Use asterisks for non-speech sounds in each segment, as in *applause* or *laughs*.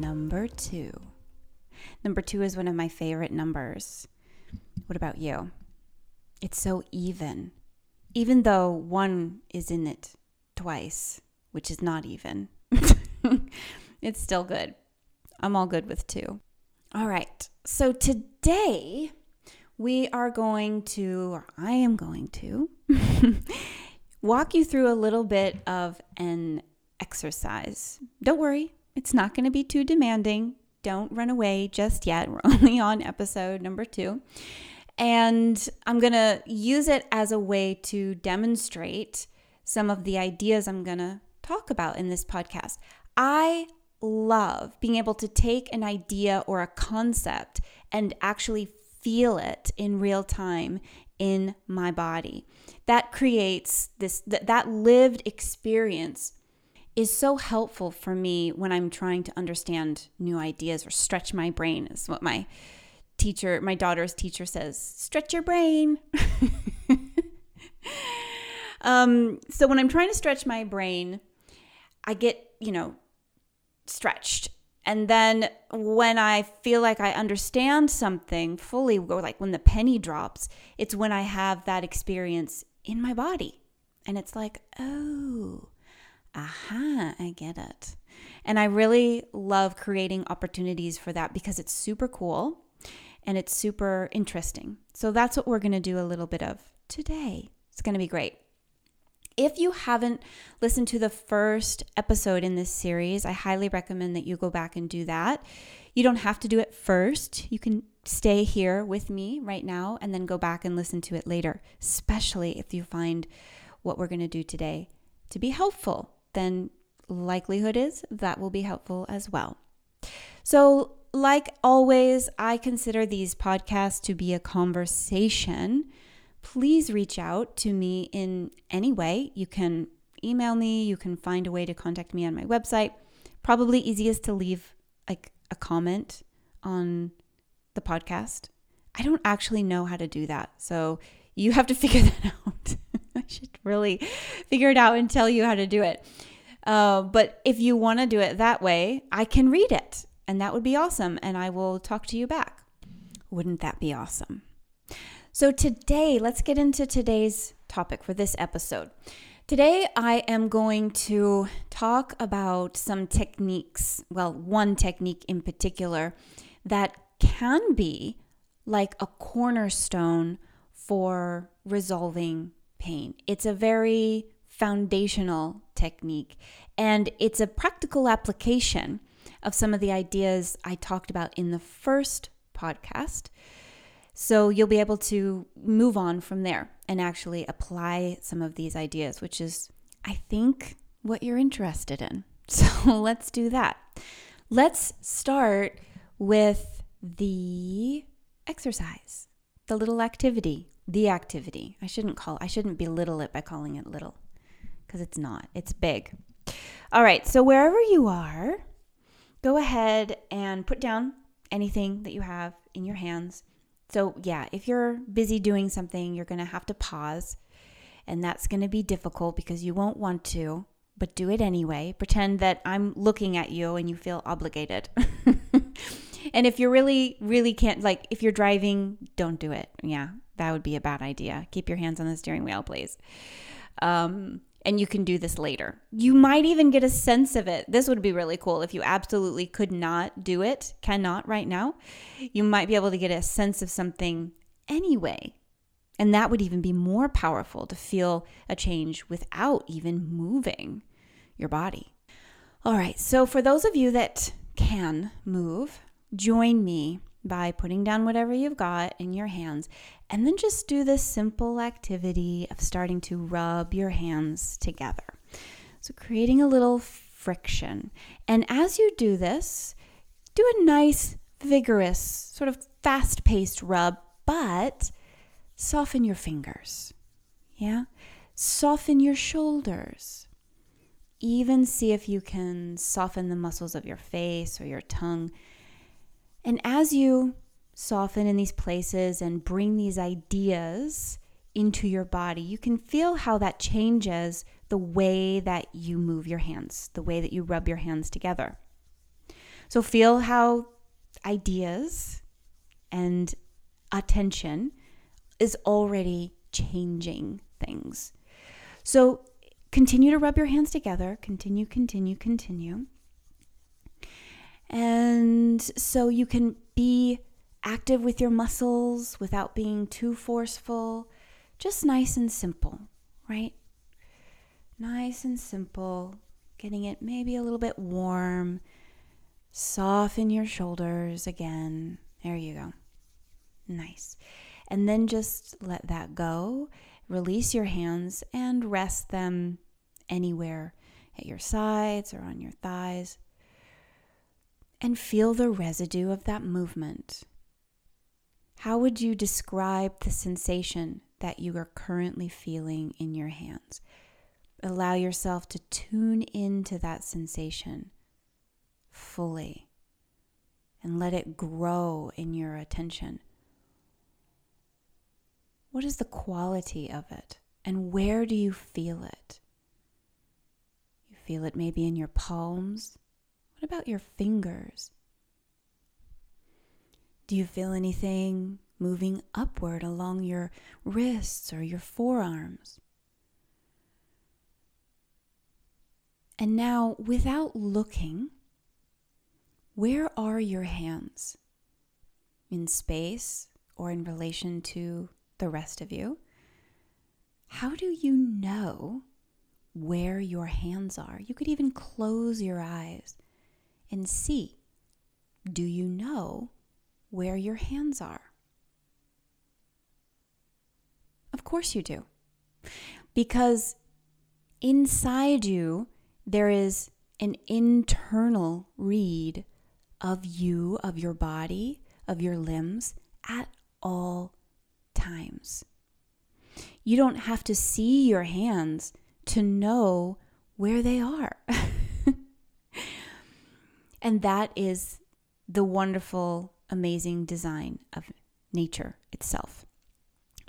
number two. Number two is one of my favorite numbers. What about you? It's so even, even though one is in it twice, which is not even. *laughs* it's still good. I'm all good with two. All right. So today we are going to, or I am going to, *laughs* walk you through a little bit of an exercise. Don't worry, it's not going to be too demanding. Don't run away just yet. We're *laughs* only on episode number two. And I'm going to use it as a way to demonstrate some of the ideas I'm going to talk about in this podcast. I love being able to take an idea or a concept and actually feel it in real time in my body. That creates this that lived experience is so helpful for me when I'm trying to understand new ideas or stretch my brain, is what my teacher, my daughter's teacher says stretch your brain. *laughs* um, so when I'm trying to stretch my brain, I get, you know, stretched. And then when I feel like I understand something fully, or like when the penny drops, it's when I have that experience in my body. And it's like, oh, aha, I get it. And I really love creating opportunities for that because it's super cool and it's super interesting. So that's what we're going to do a little bit of today. It's going to be great. If you haven't listened to the first episode in this series, I highly recommend that you go back and do that. You don't have to do it first. You can stay here with me right now and then go back and listen to it later, especially if you find what we're going to do today to be helpful then likelihood is that will be helpful as well. So, like always, I consider these podcasts to be a conversation. Please reach out to me in any way. You can email me, you can find a way to contact me on my website. Probably easiest to leave like a comment on the podcast. I don't actually know how to do that. So, you have to *laughs* figure that out. *laughs* I should really figure it out and tell you how to do it. Uh, but if you want to do it that way, I can read it, and that would be awesome. And I will talk to you back. Wouldn't that be awesome? So, today, let's get into today's topic for this episode. Today, I am going to talk about some techniques, well, one technique in particular that can be like a cornerstone for resolving pain. It's a very foundational technique and it's a practical application of some of the ideas I talked about in the first podcast. So you'll be able to move on from there and actually apply some of these ideas, which is, I think, what you're interested in. *laughs* So let's do that. Let's start with the exercise, the little activity the activity. I shouldn't call I shouldn't belittle it by calling it little because it's not. It's big. All right, so wherever you are, go ahead and put down anything that you have in your hands. So, yeah, if you're busy doing something, you're going to have to pause, and that's going to be difficult because you won't want to, but do it anyway. Pretend that I'm looking at you and you feel obligated. *laughs* and if you're really, really can't, like, if you're driving, don't do it. Yeah, that would be a bad idea. Keep your hands on the steering wheel, please. Um, and you can do this later. You might even get a sense of it. This would be really cool if you absolutely could not do it, cannot right now. You might be able to get a sense of something anyway. And that would even be more powerful to feel a change without even moving your body. All right, so for those of you that can move, join me by putting down whatever you've got in your hands and then just do this simple activity of starting to rub your hands together. So, creating a little friction. And as you do this, do a nice, vigorous, sort of fast paced rub, but soften your fingers. Yeah? Soften your shoulders. Even see if you can soften the muscles of your face or your tongue. And as you soften in these places and bring these ideas into your body, you can feel how that changes the way that you move your hands, the way that you rub your hands together. So feel how ideas and attention is already changing things. So continue to rub your hands together, continue, continue, continue. And so you can be active with your muscles without being too forceful, just nice and simple, right? Nice and simple, getting it maybe a little bit warm. Soften your shoulders again. There you go. Nice. And then just let that go. Release your hands and rest them anywhere at your sides or on your thighs. And feel the residue of that movement. How would you describe the sensation that you are currently feeling in your hands? Allow yourself to tune into that sensation fully and let it grow in your attention. What is the quality of it and where do you feel it? You feel it maybe in your palms. What about your fingers? Do you feel anything moving upward along your wrists or your forearms? And now, without looking, where are your hands? In space or in relation to the rest of you? How do you know where your hands are? You could even close your eyes and see. Do you know where your hands are? Of course you do. Because inside you, there is an internal read of you, of your body, of your limbs at all times. You don't have to see your hands to know where they are. *laughs* and that is the wonderful, amazing design of nature itself.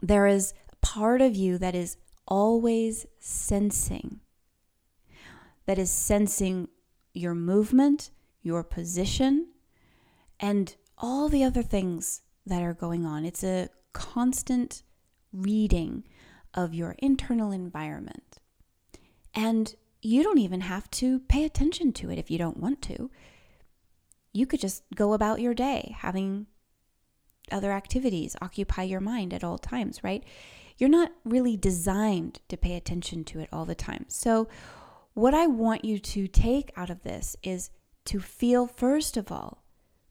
There is a part of you that is always sensing that is sensing your movement, your position, and all the other things that are going on. It's a constant reading of your internal environment. And you don't even have to pay attention to it if you don't want to. You could just go about your day having other activities occupy your mind at all times, right? You're not really designed to pay attention to it all the time. So, what I want you to take out of this is to feel, first of all,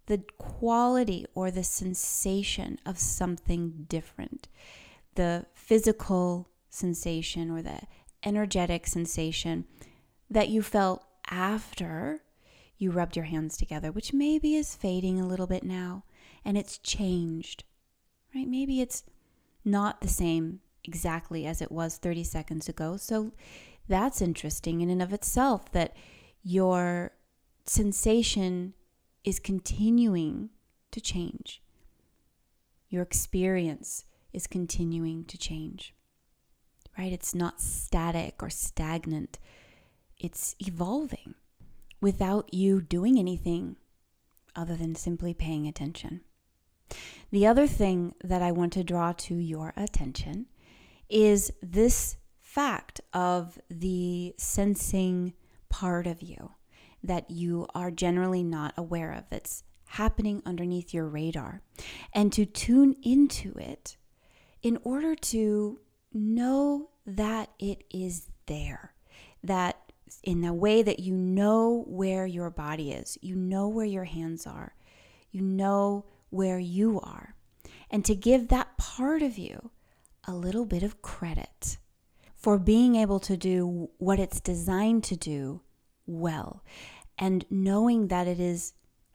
the quality or the sensation of something different. The physical sensation or the energetic sensation that you felt after you rubbed your hands together, which maybe is fading a little bit now and it's changed, right? Maybe it's not the same exactly as it was 30 seconds ago. So that's interesting in and of itself that your sensation is continuing to change. Your experience is continuing to change, right? It's not static or stagnant, it's evolving without you doing anything other than simply paying attention. The other thing that I want to draw to your attention is this fact of the sensing part of you that you are generally not aware of that's happening underneath your radar and to tune into it in order to know that it is there that in a way that you know where your body is you know where your hands are you know where you are and to give that part of you a little bit of credit for being able to do what it's designed to do well and knowing that it is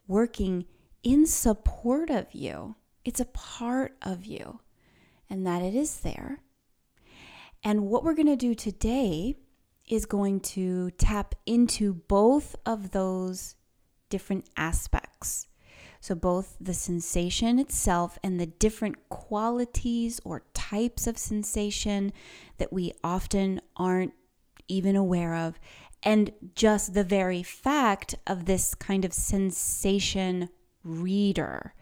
working in support of you. It's a part of you, and that it is there. And what we're going to do today is going to tap into both of those different aspects. So, both the sensation itself and the different qualities or types of sensation that we often aren't even aware of, and just the very fact of this kind of sensation reader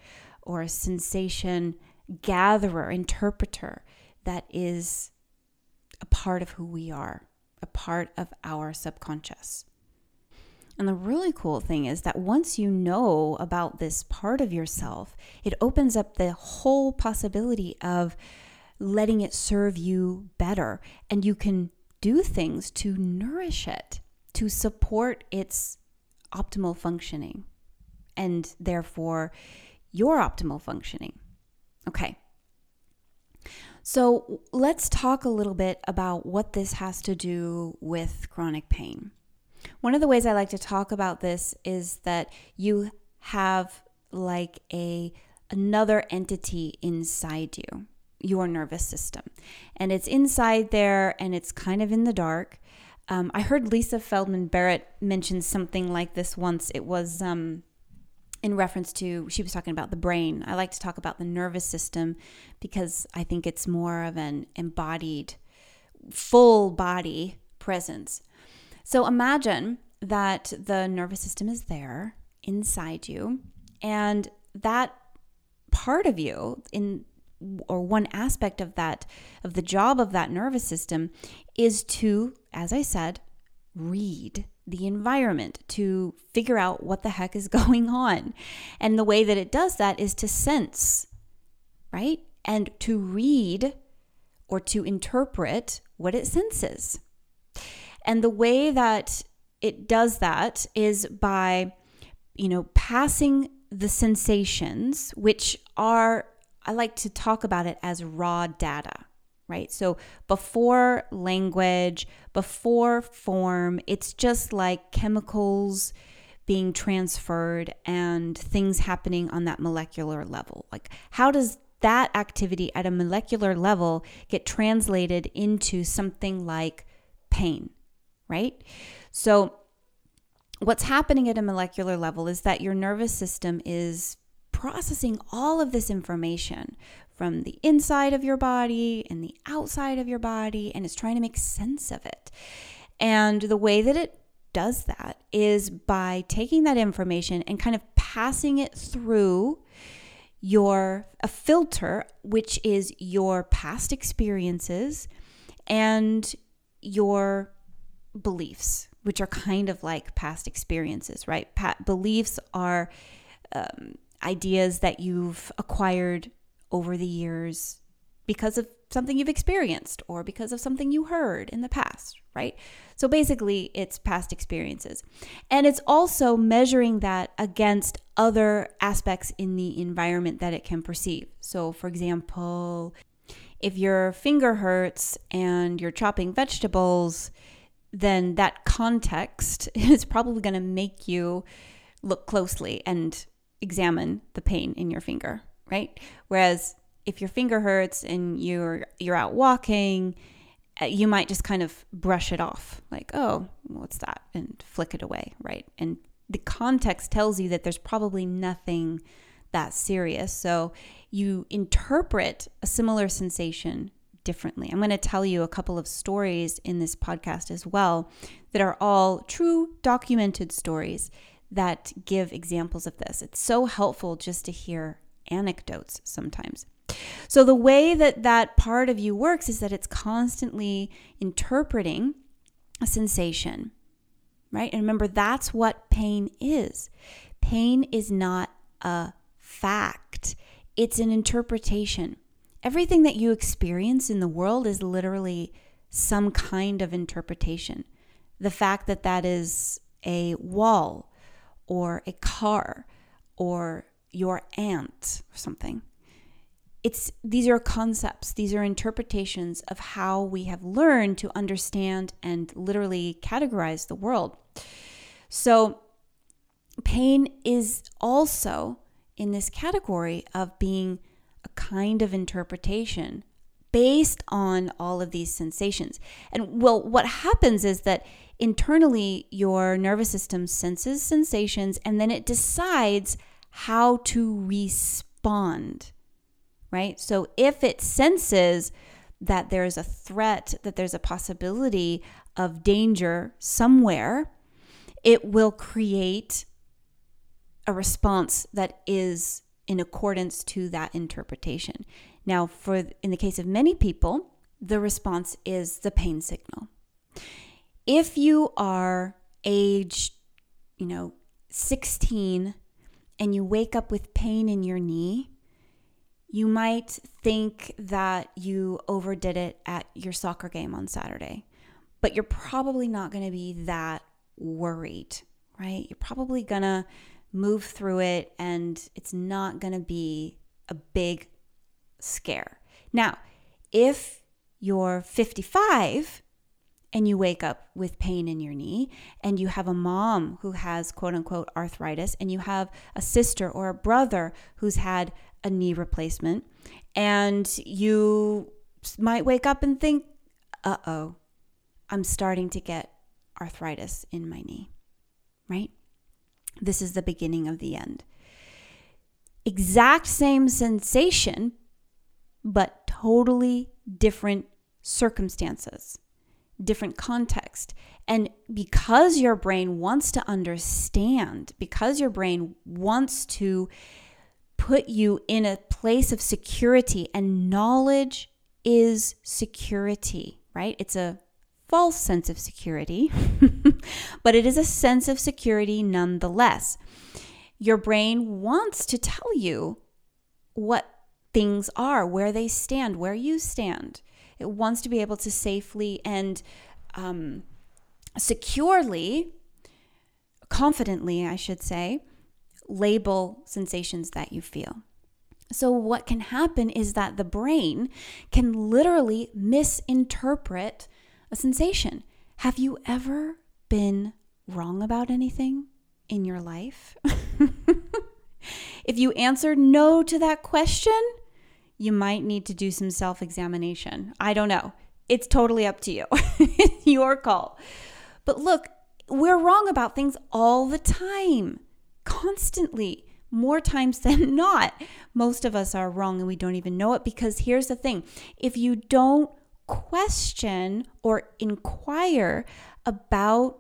or a sensation gatherer, interpreter that is a part of who we are, a part of our subconscious. And the really cool thing is that once you know about this part of yourself, it opens up the whole possibility of letting it serve you better. And you can do things to nourish it, to support its optimal functioning, and therefore your optimal functioning. Okay. So let's talk a little bit about what this has to do with chronic pain. One of the ways I like to talk about this is that you have like a another entity inside you, your nervous system. And it's inside there and it's kind of in the dark. Um, I heard Lisa Feldman Barrett mention something like this once. It was um, in reference to, she was talking about the brain. I like to talk about the nervous system because I think it's more of an embodied, full body presence. So imagine that the nervous system is there inside you, and that part of you in or one aspect of that of the job of that nervous system is to as i said read the environment to figure out what the heck is *laughs* going on. And the way that it does that is to sense right? And to read or to interpret what it senses. And the way that it does that is by, you know, passing the sensations, which are, I like to talk about it as raw data, right? So before language, before form, it's just like chemicals being transferred and things happening on that molecular level. Like, how does that activity at a molecular level get translated into something like pain? right? So, what's happening at a molecular level is that your nervous system is processing all of this information from the inside of your body and the outside of your body, and it's trying to make sense of it. And the way that it does that is by taking that information and kind of passing it through your a filter which is your past experiences and your beliefs, which are kind of like past experiences, right? Pat beliefs are um, ideas that you've acquired over the years because of something you've experienced or because of something you heard in the past, right? So basically, it's past experiences. And it's also measuring that against other aspects in the environment that it can perceive. So, for example, if your finger hurts and you're chopping vegetables, then that context *laughs* is probably going to make you look closely and examine the pain in your finger, right? Whereas if your finger hurts and you're you're out walking, uh, you might just kind of brush it off, like, "Oh, what's that?" and flick it away, right? And the context tells you that there's probably nothing that serious. So you interpret a similar sensation differently. I'm going to tell you a couple of stories in this podcast as well that are all true documented stories that give examples of this. It's so helpful just to hear anecdotes sometimes. So, the way that that part of you works is that it's constantly interpreting a sensation, right? And remember, that's what pain is. Pain is not a fact, it's an interpretation. Everything that you experience in the world is literally some kind of interpretation. The fact that that is a wall or a car or your aunt or something. It's these are concepts, these are interpretations of how we have learned to understand and literally categorize the world. So pain is also in this category of being a kind of interpretation based on all of these sensations. And well, what happens is that internally your nervous system senses sensations and then it decides how to respond, right? So if it senses that there's a threat, that there's a possibility of danger somewhere, it will create a response that is in accordance to that interpretation. Now, for in the case of many people, the response is the pain signal. If you are age, you know, 16 and you wake up with pain in your knee, you might think that you overdid it at your soccer game on Saturday, but you're probably not going to be that worried, right? You're probably going to move through it and it's not going to be a big scare. Now, if you're 55 and you wake up with pain in your knee and you have a mom who has quote unquote arthritis and you have a sister or a brother who's had a knee replacement and you might wake up and think, uh oh, I'm starting to get arthritis in my knee, right? This is the beginning of the end. Exact same sensation, but totally different circumstances, different context. And because your brain wants to understand, because your brain wants to put you in a place of security, and knowledge is security, right? It's a false sense of security, *laughs* but it is a sense of security nonetheless. Your brain wants to tell you what things are, where they stand, where you stand. Wants to be able to safely and um, securely, confidently, I should say, label sensations that you feel. So, what can happen is that the brain can literally misinterpret a sensation. Have you ever been wrong about anything in your life? *laughs* if you answered no to that question, you might need to do some self examination. I don't know. It's totally up to you. it's *laughs* your call. But look, we're wrong about things all the time, constantly, more times *laughs* than not. Most of us are wrong and we don't even know it because here's the thing if you don't question or inquire about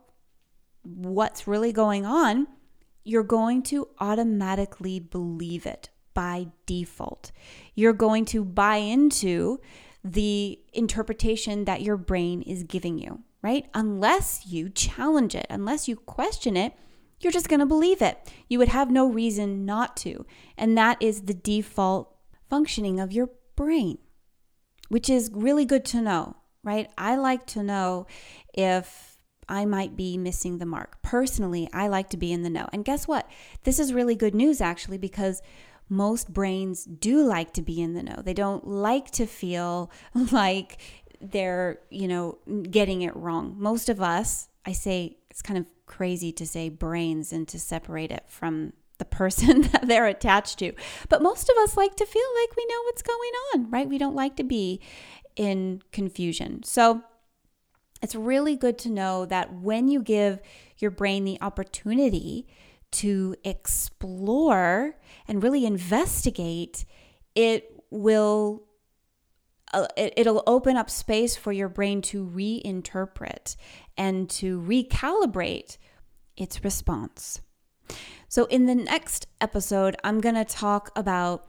what's really going on, you're going to automatically believe it by default. You're going to buy into the interpretation that your brain is giving you, right? Unless you challenge it, unless you question it, you're just going to believe it. You would have no reason not to. And that is the default functioning of your brain which is really good to know, right? I like to know if I might be missing the mark. Personally, I like to be in the know. And guess what? This is really good news actually because most brains do like to be in the know. They don't like to feel *laughs* like they're, you know, getting it wrong. Most of us, I say it's kind of crazy to say brains and to separate it from the person *laughs* that they're attached to. But most of us like to feel like we know what's going on, right? We don't like to be in confusion. So it's really good to know that when you give your brain the opportunity to explore and really investigate, it will uh, it, will open up space for your brain to reinterpret and to recalibrate its response. So, in the next episode, I'm going to talk about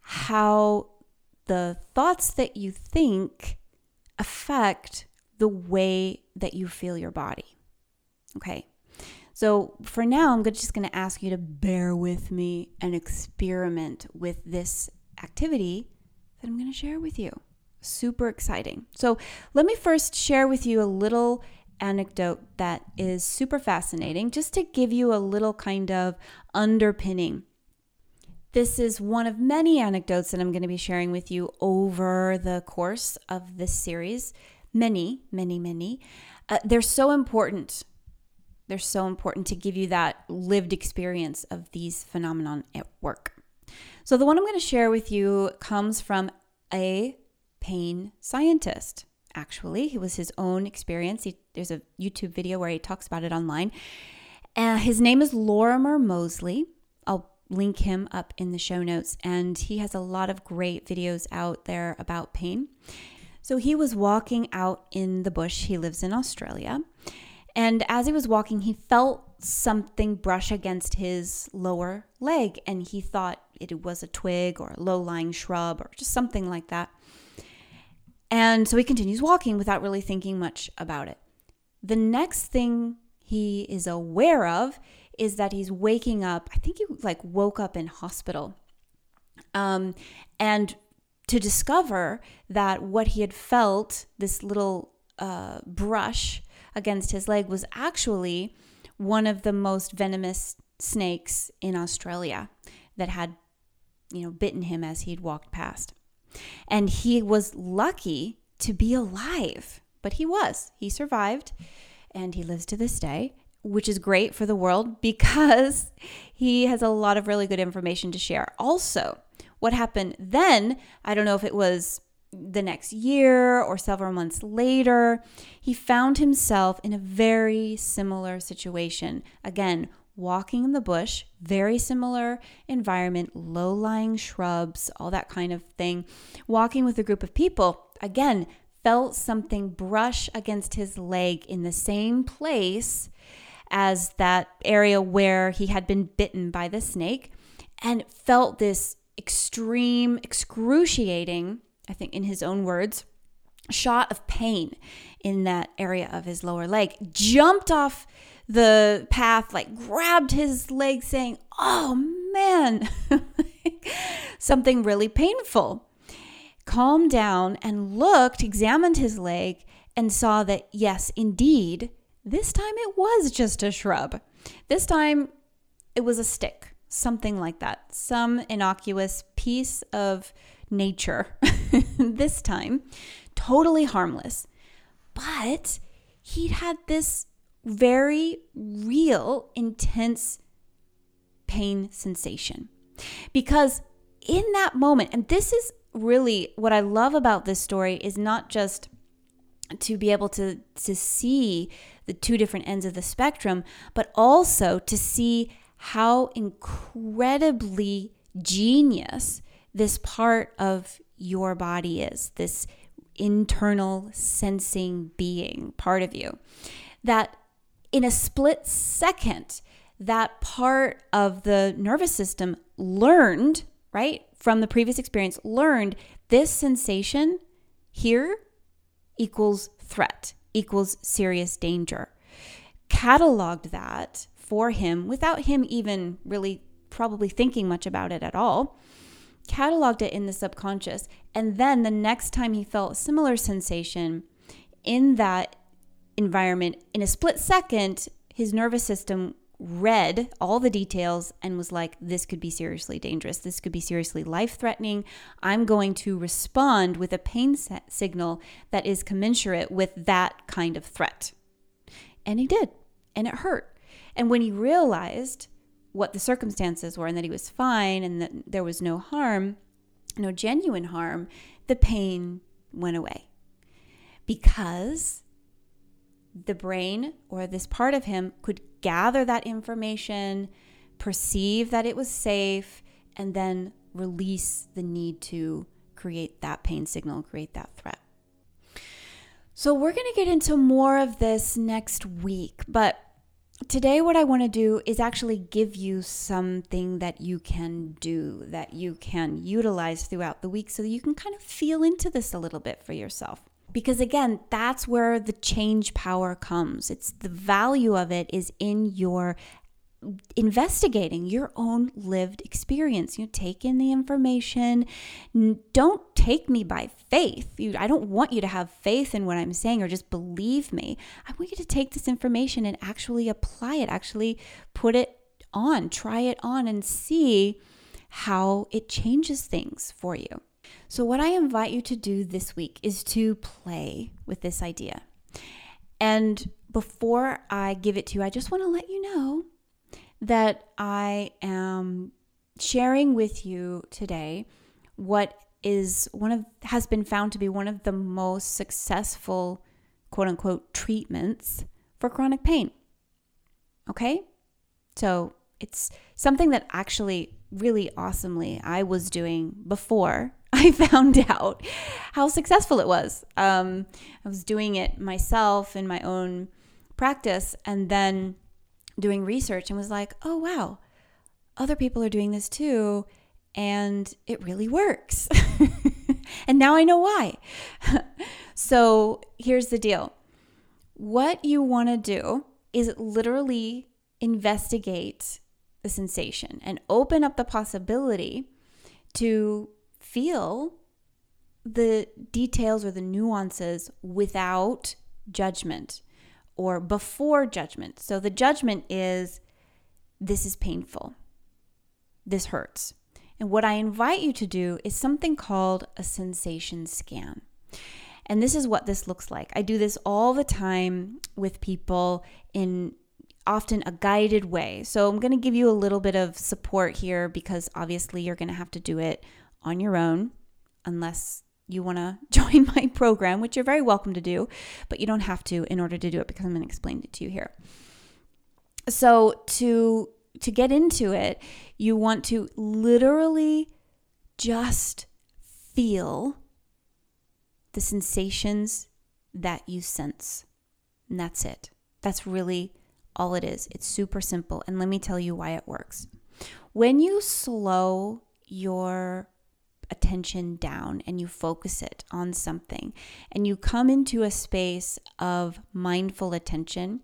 how the thoughts that you think affect the way that you feel your body. Okay. So, for now, I'm just going to ask you to bear with me and experiment with this activity that I'm going to share with you. Super exciting. So, let me first share with you a little anecdote that is super fascinating, just to give you a little kind of underpinning. This is one of many anecdotes that I'm going to be sharing with you over the course of this series. Many, many, many. Uh, they're so important They're so important to give you that lived experience of these phenomenon at work. So the one I'm going to share with you comes from a pain scientist. Actually, it was his own experience. He, there's a YouTube video where he talks about it online. Uh, his name is Lorimer Moseley. I'll link him up in the show notes, and he has a lot of great videos out there about pain. So he was walking out in the bush. He lives in Australia. And as he was walking, he felt something brush against his lower leg, and he thought it was a twig or a low lying shrub or just something like that. And so he continues walking without really thinking much about it. The next thing he is aware of is that he's waking up. I think he like woke up in hospital. Um, and to discover that what he had felt, this little uh, brush against his leg, was actually one of the most venomous snakes in Australia that had, you know, bitten him as he'd walked past. And he was lucky to be alive, but he was. He survived and he lives to this day, which is great for the world *laughs* because he has a lot of really good information to share. Also, what happened then, I don't know if it was the next year or several months later, he found himself in a very similar situation. Again, walking in the bush, very similar environment, low lying shrubs, all that kind of thing. Walking with a group of people, again, felt something brush against his leg in the same place as that area where he had been bitten by the snake and felt this extreme, excruciating, I think in his own words, shot of pain in that area of his lower leg. Jumped off the path, like grabbed his leg, saying, Oh man, *laughs* something really painful calmed down and looked, examined his leg, and saw that, yes, indeed, this time it was just a shrub. This time it was a stick, something like that, some innocuous piece of nature. *laughs* *laughs* this time, totally harmless. But he'd had this very real, intense pain sensation. Because in that moment, and this is really what I love about this story is not just to be able to to see the two different ends of the spectrum, but also to see how incredibly genius this part of your body is, this internal sensing being part of you. That in a split second, that part of the nervous system learned, right? from the previous experience learned this sensation here equals threat, equals serious danger. Cataloged that for him without him even really probably thinking much about it at all. Cataloged it in the subconscious. And then the next time he felt a similar sensation in that environment, in a split second, his nervous system read all the details and was like, this could be seriously dangerous. This could be seriously life threatening. I'm going to respond with a pain signal that is commensurate with that kind of threat. And he did. And it hurt. And when he realized what the circumstances were and that he was fine and that there was no harm, no genuine harm, the pain went away. Because the brain or this part of him could gather that information, perceive that it was safe, and then release the need to create that pain signal, create that threat. So, we're going to get into more of this next week, but today, what I want to do is actually give you something that you can do, that you can utilize throughout the week so that you can kind of feel into this a little bit for yourself. Because again, that's where the change power comes. It's the value of it is in your investigating your own lived experience. You take in the information. Don't take me by faith. You, I don't want you to have faith in what I'm saying or just believe me. I want you to take this information and actually apply it, actually put it on, try it on, and see how it changes things for you. So, what I invite you to do this week is to play with this idea and before I give it to you, I just want to let you know that I am sharing with you today what is one of has been found to be one of the most successful quote unquote treatments for chronic pain. Okay? So, it's something that actually really awesomely I was doing before *laughs* I found out how successful it was. Um, I was doing it myself in my own practice and then doing research and was like, oh, wow, other people are doing this too. And it really works. *laughs* and now I know why. *laughs* so here's the deal what you want to do is literally investigate the sensation and open up the possibility to feel the details or the nuances without judgment or before judgment. So the judgment is this is painful, this hurts. And what I invite you to do is something called a sensation scan. And this is what this looks like. I do this all the time with people in often a guided way. So I'm going to give you a little bit of support here because obviously you're going to have to do it on your own unless you want to *laughs* join my program, which you're very welcome to do, but you don't have to in order to do it because I'm going to explain it to you here. So to to get into it, you want to literally just feel the sensations that you sense. And that's it. That's really all it is. It's super simple. And let me tell you why it works. When you slow your down and you focus it on something and you come into a space of mindful attention,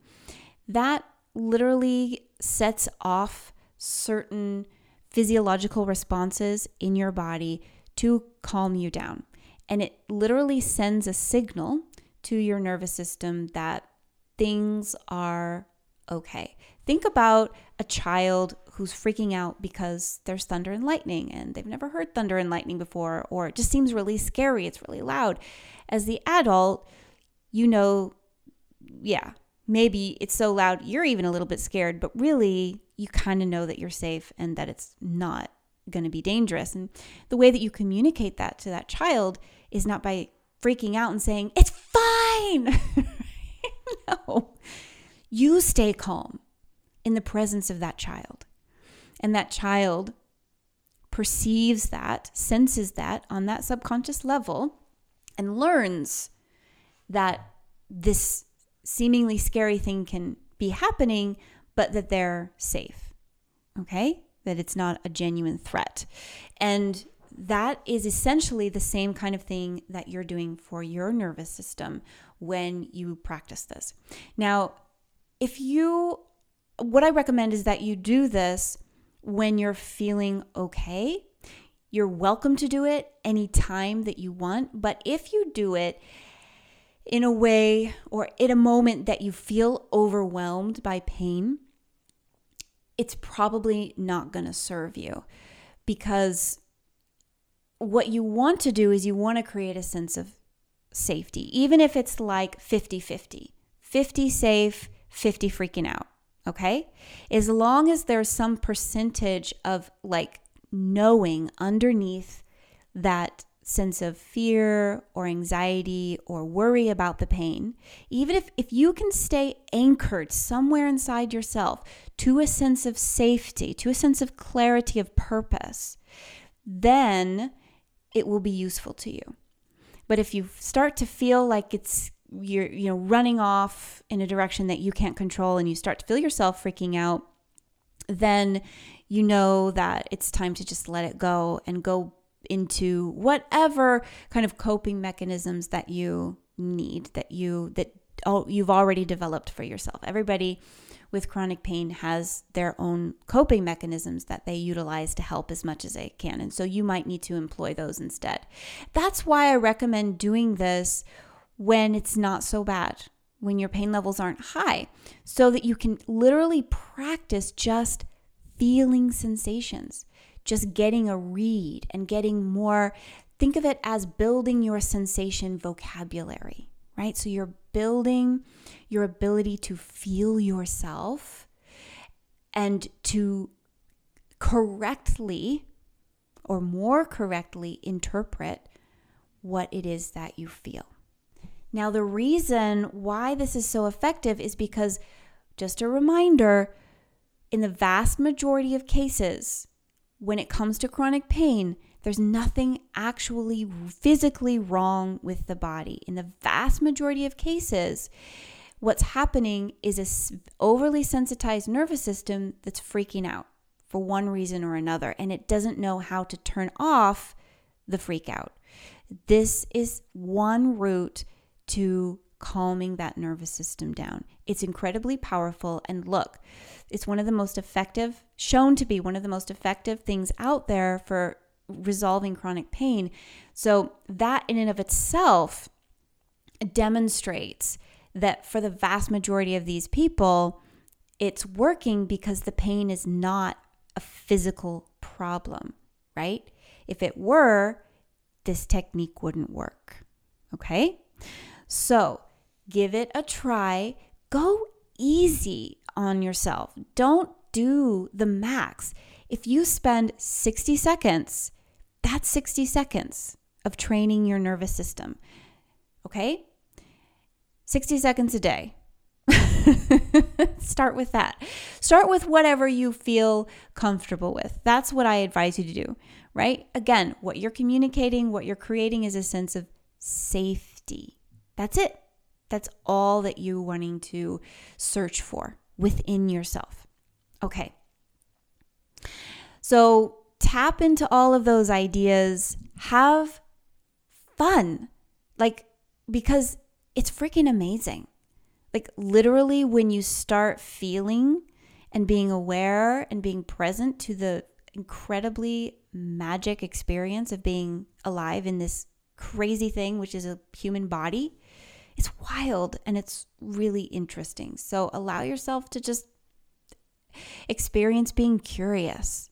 that literally sets off certain physiological responses in your body to calm you down. And it literally sends a signal to your nervous system that things are okay. Think about a child who's freaking out because there's thunder and lightning and they've never heard thunder and lightning before, or it just seems really scary, it's really loud. As the adult, you know, yeah, maybe it's so loud you're even a little bit scared, but really you kind of know that you're safe and that it's not going to be dangerous. And the way that you communicate that to that child is not by freaking out and saying, it's fine. *laughs* no. You stay calm in the presence of that child. And that child perceives that, senses that on that subconscious level, and learns that this seemingly scary thing can be happening, but that they're safe. Okay? That it's not a genuine threat. And that is essentially the same kind of thing that you're doing for your nervous system when you practice this. Now, if you, what I recommend is that you do this when you're feeling okay. You're welcome to do it anytime that you want, but if you do it in a way or in a moment that you feel overwhelmed by pain, it's probably not going to serve you because what you want to do is you want to create a sense of safety, even if it's like 50 50. 50 safe, 50 freaking out. Okay. As long as there's some percentage of like knowing underneath that sense of fear or anxiety or worry about the pain, even if, if you can stay anchored somewhere inside yourself to a sense of safety, to a sense of clarity of purpose, then it will be useful to you. But if you start to feel like it's you're you know running off in a direction that you can't control and you start to feel yourself freaking out then you know that it's time to just let it go and go into whatever kind of coping mechanisms that you need that you that you've already developed for yourself. Everybody with chronic pain has their own coping mechanisms that they utilize to help as much as they can. And so you might need to employ those instead. That's why i recommend doing this when it's not so bad, when your pain levels aren't high, so that you can literally practice just feeling sensations, just getting a read and getting more. Think of it as building your sensation vocabulary, right? So you're building your ability to feel yourself and to correctly or more correctly interpret what it is that you feel. Now, the reason why this is so effective is because, just a reminder, in the vast majority of cases, when it comes to chronic pain, there's nothing actually physically wrong with the body. In the vast majority of cases, what's happening is a overly sensitized nervous system that's freaking out for one reason or another, and it doesn't know how to turn off the freak out. This is one route to calming that nervous system down. It's incredibly powerful. And look, it's one of the most effective, shown to be one of the most effective things out there for resolving chronic pain. So, that in and of itself demonstrates that for the vast majority of these people, it's working because the pain is not a physical problem, right? If it were, this technique wouldn't work. Okay? So give it a try. Go easy on yourself. Don't do the max. If you spend 60 seconds, that's 60 seconds of training your nervous system. Okay? 60 seconds a day. *laughs* Start with that. Start with whatever you feel comfortable with. That's what I advise you to do, right? Again, what you're communicating, what you're creating is a sense of safety. That's it. That's all that you're wanting to search for within yourself. Okay. So tap into all of those ideas. Have fun. Like, because it's freaking amazing. Like, literally, when you start feeling and being aware and being present to the incredibly magic experience of being alive in this crazy thing, which is a human body, it's wild and it's really interesting. So, allow yourself to just experience being curious.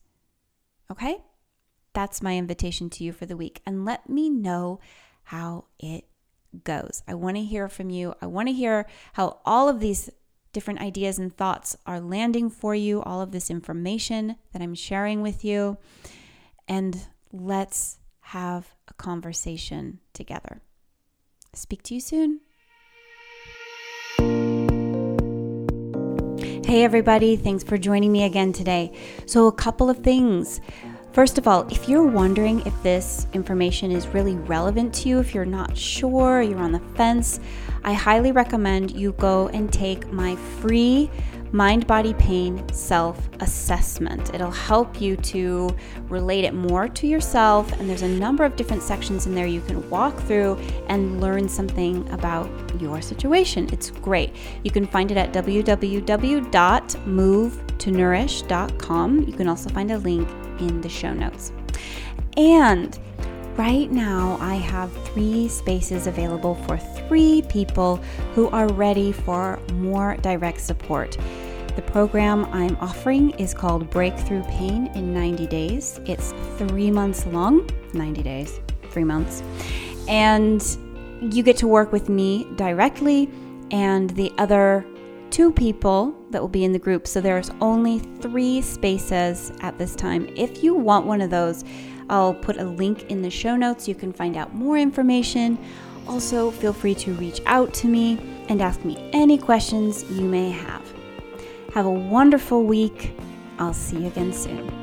Okay? That's my invitation to you for the week. And let me know how it goes. I want to hear from you. I want to hear how all of these different ideas and thoughts are landing for you, all of this information that I'm sharing with you. And let's have a conversation together. Speak to you soon. Hey, everybody, thanks for joining me again today. So, a couple of things. First of all, if you're wondering if this information is really relevant to you, if you're not sure, you're on the fence, I highly recommend you go and take my free mind body pain self assessment. It'll help you to relate it more to yourself, and there's a number of different sections in there you can walk through and learn something about your situation. It's great. You can find it at www.movetonourish.com. You can also find a link in the show notes. And right now, I have three spaces available for three people who are ready for more direct support. The program I'm offering is called Breakthrough Pain in 90 Days. It's three months long, 90 days, three months. And you get to work with me directly and the other two people that will be in the group. So there's only three spaces at this time. If you want one of those, I'll put a link in the show notes. You can find out more information. Also, feel free to reach out to me and ask me any questions you may have. Have a wonderful week. I'll see you again soon.